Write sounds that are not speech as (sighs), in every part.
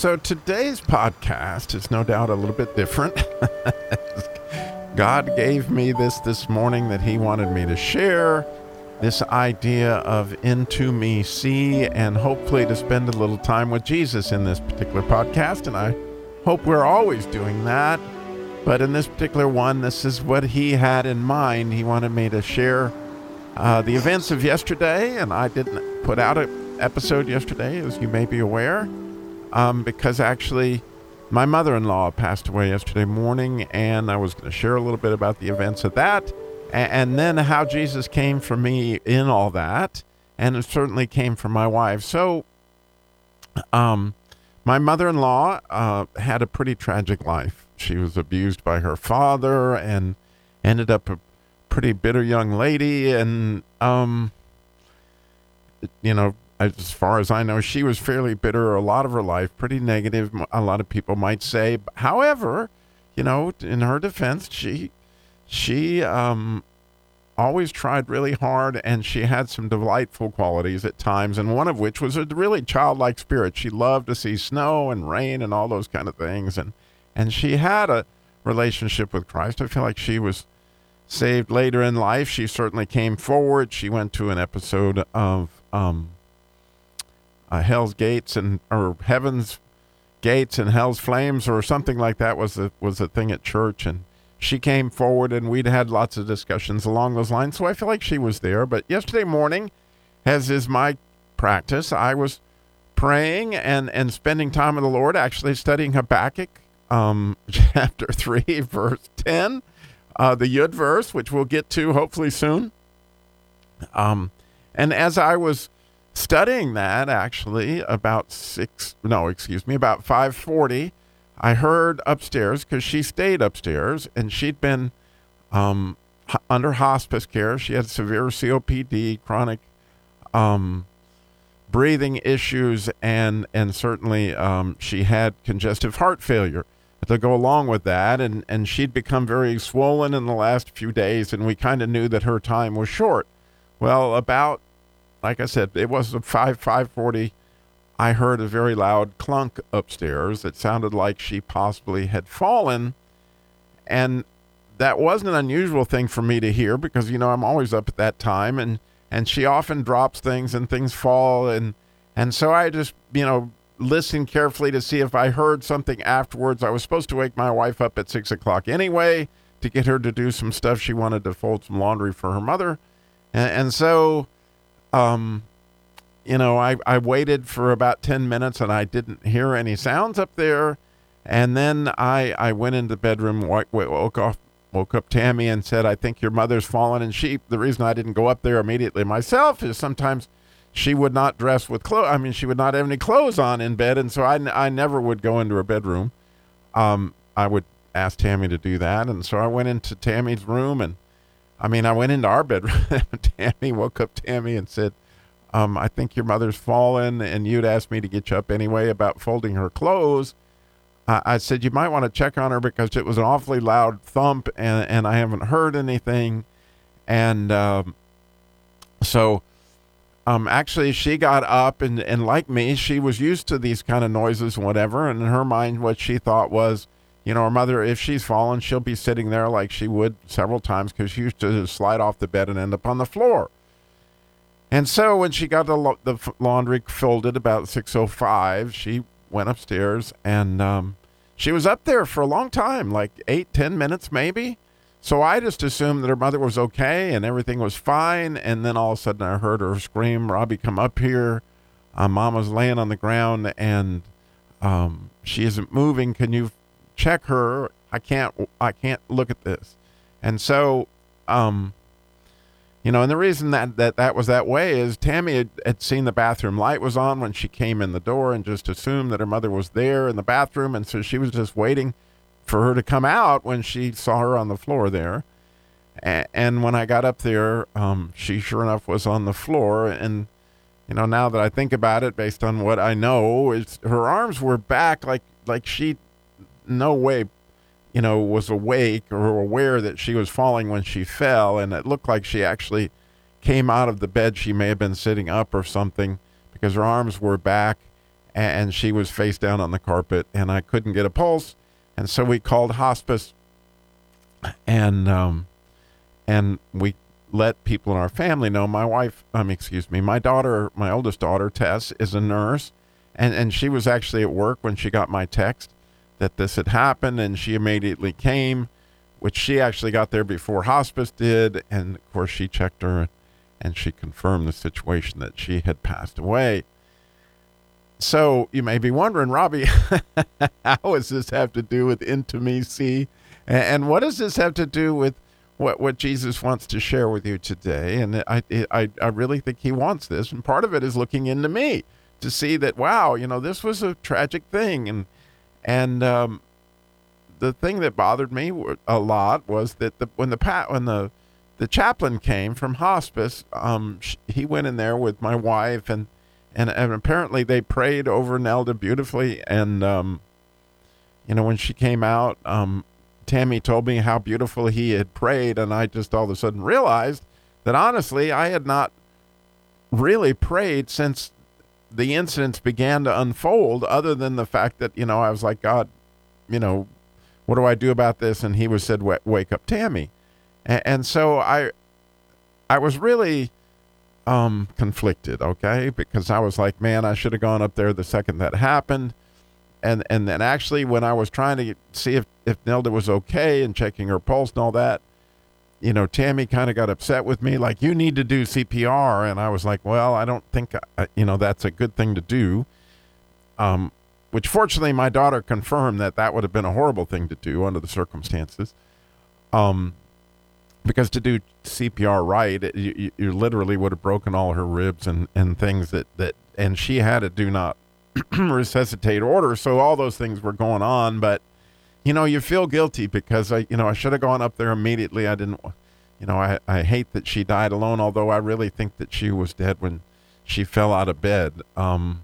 so today's podcast is no doubt a little bit different. (laughs) God gave me this this morning that He wanted me to share this idea of into me see and hopefully to spend a little time with Jesus in this particular podcast. And I hope we're always doing that. But in this particular one, this is what He had in mind. He wanted me to share uh, the events of yesterday, and I didn't put out an episode yesterday, as you may be aware, um, because actually my mother in law passed away yesterday morning, and I was going to share a little bit about the events of that, and, and then how Jesus came for me in all that, and it certainly came for my wife. So, um, my mother in law uh, had a pretty tragic life. She was abused by her father and ended up a pretty bitter young lady, and um, you know, as far as I know, she was fairly bitter a lot of her life, pretty negative. A lot of people might say. However, you know, in her defense, she she um, always tried really hard, and she had some delightful qualities at times, and one of which was a really childlike spirit. She loved to see snow and rain and all those kind of things, and and she had a relationship with Christ. I feel like she was saved later in life. She certainly came forward. She went to an episode of um, uh, Hell's Gates and or Heaven's Gates and Hell's Flames or something like that was a was a thing at church. And she came forward and we'd had lots of discussions along those lines. So I feel like she was there. But yesterday morning as is my practice I was praying and and spending time with the Lord actually studying Habakkuk um, (laughs) chapter 3 (laughs) verse 10 uh, the Yud verse which we'll get to hopefully soon. Um, and as I was studying that actually about six no excuse me about 540 i heard upstairs because she stayed upstairs and she'd been um, under hospice care. She had severe copd chronic um, breathing issues and and certainly um, she had congestive heart failure. To go along with that and and she'd become very swollen in the last few days and we kind of knew that her time was short. Well about like I said, it was five five forty. I heard a very loud clunk upstairs. It sounded like she possibly had fallen, and that wasn't an unusual thing for me to hear because you know I'm always up at that time, and and she often drops things and things fall, and and so I just you know listened carefully to see if I heard something afterwards. I was supposed to wake my wife up at six o'clock anyway to get her to do some stuff. She wanted to fold some laundry for her mother, and, and so um, you know, I, I waited for about 10 minutes and I didn't hear any sounds up there. And then I, I went into the bedroom, woke off, woke up Tammy and said, I think your mother's fallen in sheep. The reason I didn't go up there immediately myself is sometimes she would not dress with clothes. I mean, she would not have any clothes on in bed. And so I, I never would go into her bedroom. Um, I would ask Tammy to do that. And so I went into Tammy's room and I mean, I went into our bedroom. (laughs) Tammy woke up Tammy and said, um, I think your mother's fallen, and you'd asked me to get you up anyway about folding her clothes. I, I said, You might want to check on her because it was an awfully loud thump, and, and I haven't heard anything. And um, so, um, actually, she got up, and, and like me, she was used to these kind of noises whatever. And in her mind, what she thought was, you know, her mother, if she's fallen, she'll be sitting there like she would several times because she used to slide off the bed and end up on the floor. And so when she got the, the laundry folded about 6.05, she went upstairs and um, she was up there for a long time, like eight, ten minutes maybe. So I just assumed that her mother was okay and everything was fine. And then all of a sudden I heard her scream, Robbie, come up here. Uh, Mama's laying on the ground and um, she isn't moving. Can you check her. I can't I can't look at this. And so um you know, and the reason that, that that was that way is Tammy had, had seen the bathroom light was on when she came in the door and just assumed that her mother was there in the bathroom. And so she was just waiting for her to come out when she saw her on the floor there. And when I got up there, um, she sure enough was on the floor. And, you know, now that I think about it, based on what I know, is her arms were back like like she no way, you know, was awake or aware that she was falling when she fell. And it looked like she actually came out of the bed. She may have been sitting up or something because her arms were back and she was face down on the carpet, and I couldn't get a pulse, and so we called hospice, and um, and we let people in our family know. My wife, um, excuse me, my daughter, my oldest daughter, Tess, is a nurse, and and she was actually at work when she got my text that this had happened, and she immediately came, which she actually got there before hospice did, and of course she checked her, and she confirmed the situation that she had passed away. So you may be wondering, Robbie, (laughs) how does this have to do with intimacy? And what does this have to do with what, what Jesus wants to share with you today? And I, I, I really think he wants this. And part of it is looking into me to see that, wow, you know, this was a tragic thing. And, and, um, the thing that bothered me a lot was that the, when the pat when the the chaplain came from hospice, um, he went in there with my wife and and, and apparently they prayed over Nelda beautifully. And um, you know, when she came out, um, Tammy told me how beautiful he had prayed, and I just all of a sudden realized that honestly, I had not really prayed since the incidents began to unfold. Other than the fact that you know, I was like, God, you know, what do I do about this? And he was said, wake up, Tammy. And, and so I, I was really um, conflicted, okay? Because I was like, man, I should have gone up there the second that happened. And and then actually when I was trying to see if, if Nelda was okay and checking her pulse and all that, you know, Tammy kind of got upset with me, like, you need to do CPR. And I was like, well, I don't think, you know, that's a good thing to do. Um, which fortunately my daughter confirmed that that would have been a horrible thing to do under the circumstances. Um, because to do CPR right, it, you, you literally would have broken all her ribs and, and things that, that, and she had a do not (clears throat) resuscitate order. So all those things were going on, but you know, you feel guilty because I, you know, I should have gone up there immediately. I didn't, you know, I, I hate that she died alone, although I really think that she was dead when she fell out of bed. Um,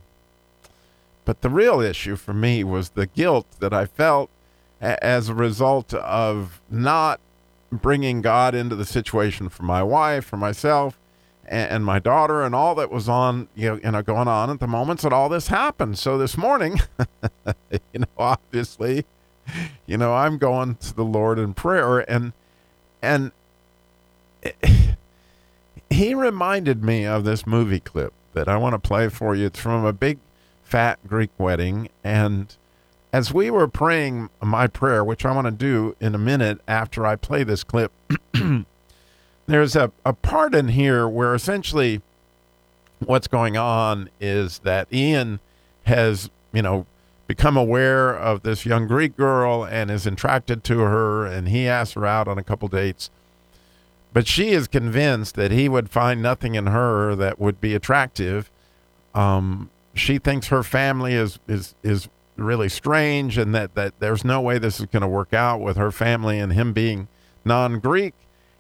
but the real issue for me was the guilt that I felt a- as a result of not bringing God into the situation for my wife, for myself, and, and, my daughter, and all that was on, you know, you know, going on at the moments that all this happened. So this morning, (laughs) you know, obviously, (laughs) you know, I'm going to the Lord in prayer, and and (sighs) he reminded me of this movie clip that I want to play for you. It's from a big fat Greek wedding, and as we were praying my prayer, which I want to do in a minute after I play this clip, (clears throat) there's a, a part in here where essentially what's going on is that Ian has, you know, become aware of this young Greek girl and is attracted to her, and he asks her out on a couple dates. But she is convinced that he would find nothing in her that would be attractive. Um, she thinks her family is is is really strange and that, that there's no way this is going to work out with her family and him being non Greek.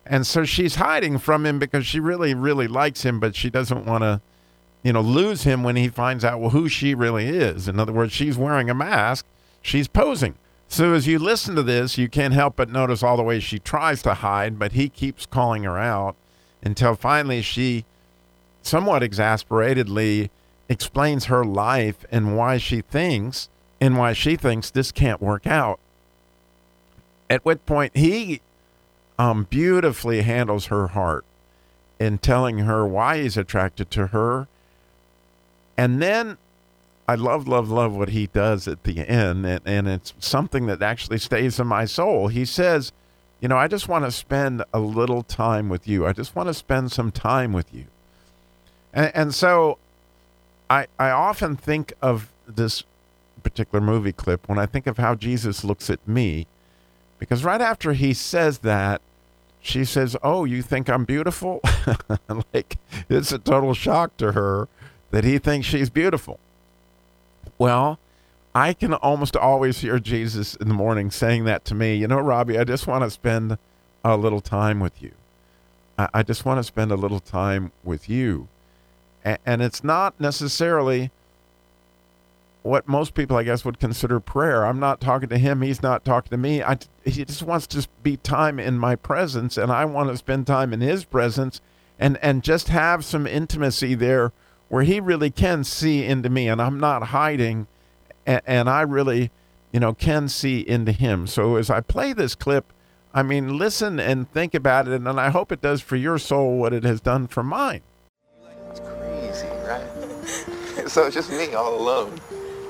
And so she's hiding from him because she really, really likes him, but she doesn't want to, you know, lose him when he finds out well, who she really is. In other words, she's wearing a mask, she's posing. So as you listen to this, you can't help but notice all the ways she tries to hide, but he keeps calling her out until finally she, somewhat exasperatedly, explains her life and why she thinks and why she thinks this can't work out. At what point he um, beautifully handles her heart in telling her why he's attracted to her. And then I love, love, love what he does at the end. And, and it's something that actually stays in my soul. He says, You know, I just want to spend a little time with you. I just want to spend some time with you. And, and so I, I often think of this particular movie clip when I think of how Jesus looks at me. Because right after he says that, she says, Oh, you think I'm beautiful? (laughs) like, it's a total shock to her that he thinks she's beautiful. Well, I can almost always hear Jesus in the morning saying that to me. You know, Robbie, I just want to spend a little time with you. I, I just want to spend a little time with you. A- and it's not necessarily what most people, I guess, would consider prayer. I'm not talking to him. He's not talking to me. I, he just wants to be time in my presence, and I want to spend time in his presence and, and just have some intimacy there where he really can see into me and I'm not hiding and, and I really, you know, can see into him. So as I play this clip, I mean, listen and think about it, and I hope it does for your soul what it has done for mine. It's crazy, right? (laughs) so it's just me all alone.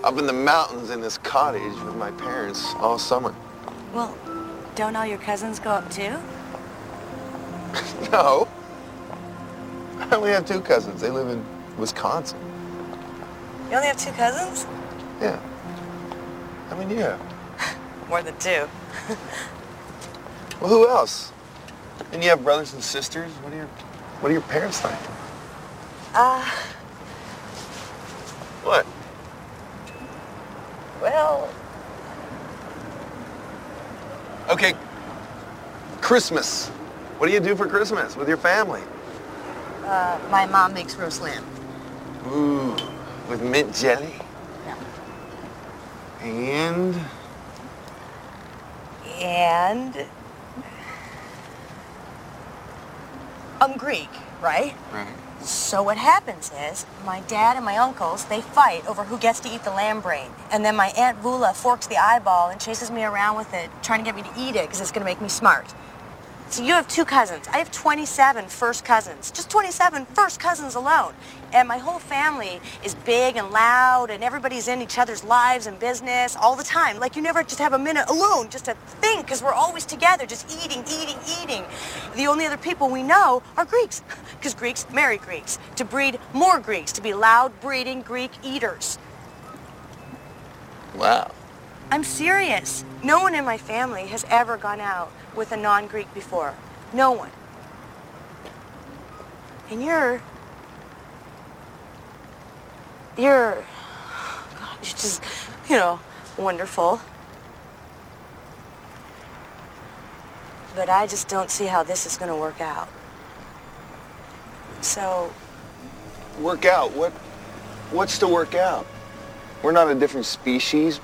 Up in the mountains in this cottage with my parents all summer. Well, don't all your cousins go up too? (laughs) No. I only have two cousins. They live in Wisconsin. You only have two cousins? Yeah. How many do you have? More than two. (laughs) Well, who else? And you have brothers and sisters? What are your, what are your parents like? Uh, What? well, Okay, Christmas. What do you do for Christmas with your family? uh, my mom makes roast lamb. Ooh, with mint jelly? Yeah. And And I'm Greek, right? right. So what happens is my dad and my uncles they fight over who gets to eat the lamb brain, and then my aunt Voula forks the eyeball and chases me around with it, trying to get me to eat it because it's gonna make me smart. So you have two cousins. I have 27 first cousins. Just 27 first cousins alone. And my whole family is big and loud and everybody's in each other's lives and business all the time. Like you never just have a minute alone just to think because we're always together just eating, eating, eating. The only other people we know are Greeks because Greeks marry Greeks to breed more Greeks, to be loud breeding Greek eaters. Wow. I'm serious. No one in my family has ever gone out with a non-Greek before. No one. And you're... You're... God, you're just, you know, wonderful. But I just don't see how this is going to work out. So, Work out. What? What's to work out? We're not a different species.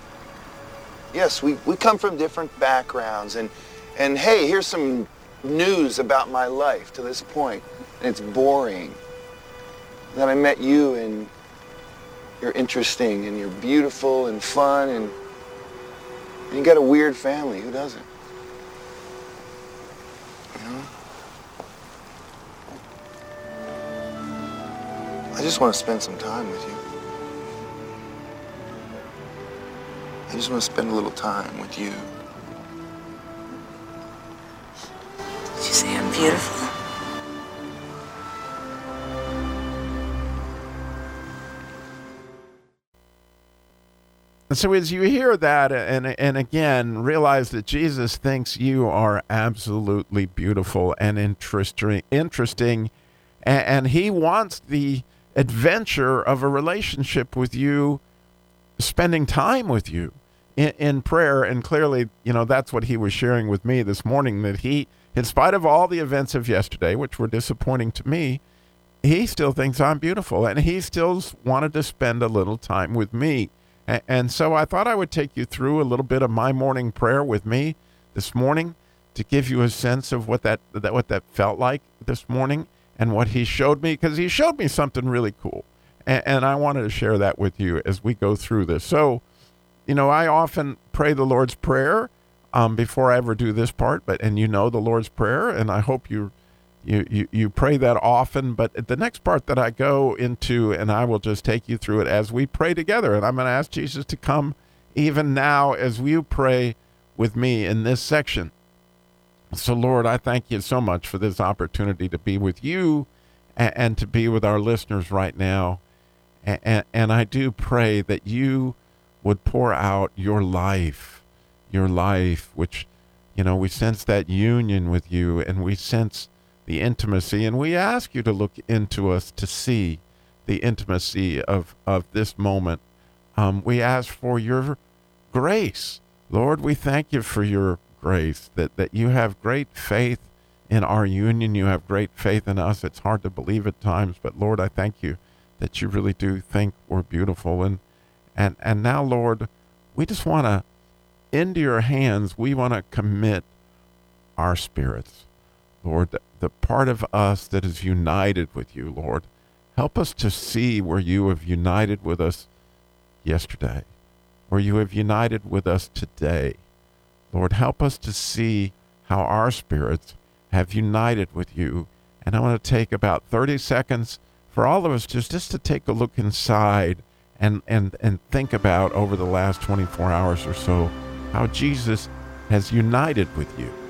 Yes, we, we come from different backgrounds and and hey, here's some news about my life to this point. And it's boring. Then I met you and you're interesting and you're beautiful and fun and, and you got a weird family. Who doesn't? You know? I just want to spend some time with you. I just want to spend a little time with you. did you say I'm beautiful? And so as you hear that, and and again, realize that Jesus thinks you are absolutely beautiful and interesting, interesting, and, and he wants the adventure of a relationship with you, spending time with you in, in prayer. And clearly, you know, that's what he was sharing with me this morning. That he, in spite of all the events of yesterday, which were disappointing to me, he still thinks I'm beautiful, and he still wanted to spend a little time with me. And so I thought I would take you through a little bit of my morning prayer with me this morning to give you a sense of what that, that what that felt like this morning and what he showed me because he showed me something really cool. And, and I wanted to share that with you as we go through this. So, you know, I often pray the Lord's Prayer um, before I ever do this part, but and you know the Lord's Prayer, and I hope you you, you you pray that often but the next part that i go into and i will just take you through it as we pray together. And i'm going to ask jesus to come even now as you pray with me in this section. So lord i thank you so much for this opportunity to be with you and, and to be with our listeners right now. And, and, and i do pray that you would pour out your life your life which you know we sense that union with you and we sense the intimacy, and we ask you to look into us to see the intimacy of, of this moment. Um, we ask for your grace. Lord, we thank you for your grace, that, that you have great faith in our union. You have great faith in us. It's hard to believe at times, but Lord, I thank you that you really do think we're beautiful. And, and, and now, Lord, we just want to, into your hands, we want to commit our spirits. Lord, the, part of us that is united with you, Lord, Help us to see where you have united with us yesterday, where you have united with us today. Lord, help us to see how our spirits have united with you. And I want to take about 30 seconds for all of us just, just to take a look inside and, and, and think about over the last 24 hours or so how Jesus has united with you.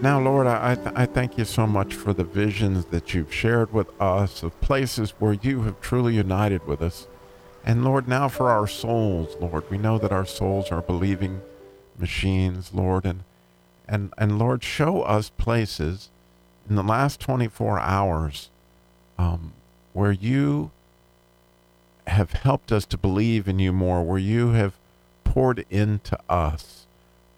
Now, Lord, I, th- I thank you so much for the visions that you've shared with us of places where you have truly united with us. And Lord, now for our souls, Lord, we know that our souls are believing machines, Lord, and and and Lord, show us places in the last 24 hours um, where you have helped us to believe in you more, where you have poured into us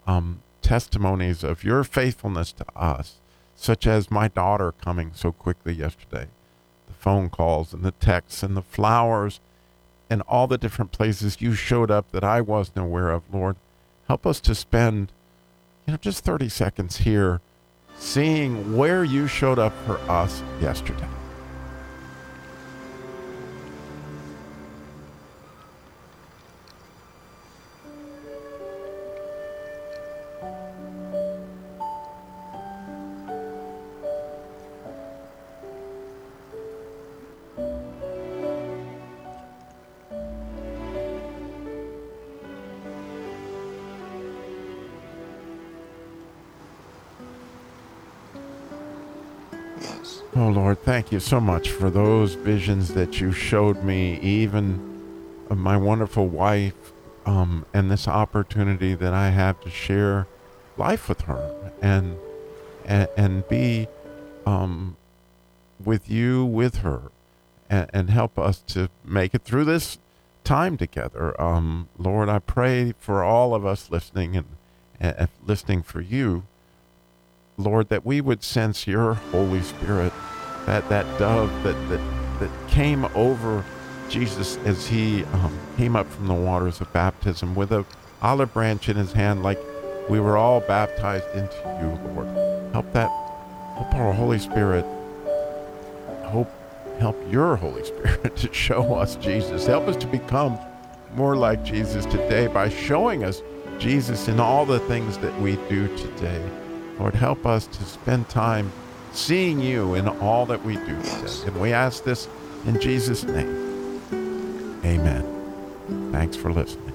um, testimonies of your faithfulness to us, such as my daughter coming so quickly yesterday, the phone calls and the texts and the flowers and all the different places you showed up that I wasn't aware of, Lord. Help us to spend, you know, just 30 seconds here seeing where you showed up for us yesterday. Oh, Lord, thank you so much for those visions that you showed me, even my wonderful wife, um, and this opportunity that I have to share life with her and and, and be um, with you, with her, and, and help us to make it through this time together. Um, Lord, I pray for all of us listening and, and listening for you. Lord, that we would sense your Holy Spirit, that, that dove that, that, that came over Jesus as he um, came up from the waters of baptism with a olive branch in his hand, like we were all baptized into you, Lord. Help that, help our Holy Spirit, hope, help your Holy Spirit (laughs) to show us Jesus. Help us to become more like Jesus today by showing us Jesus in all the things that we do today. Lord, help us to spend time seeing you in all that we do today. And we ask this in Jesus' name. Amen. Thanks for listening.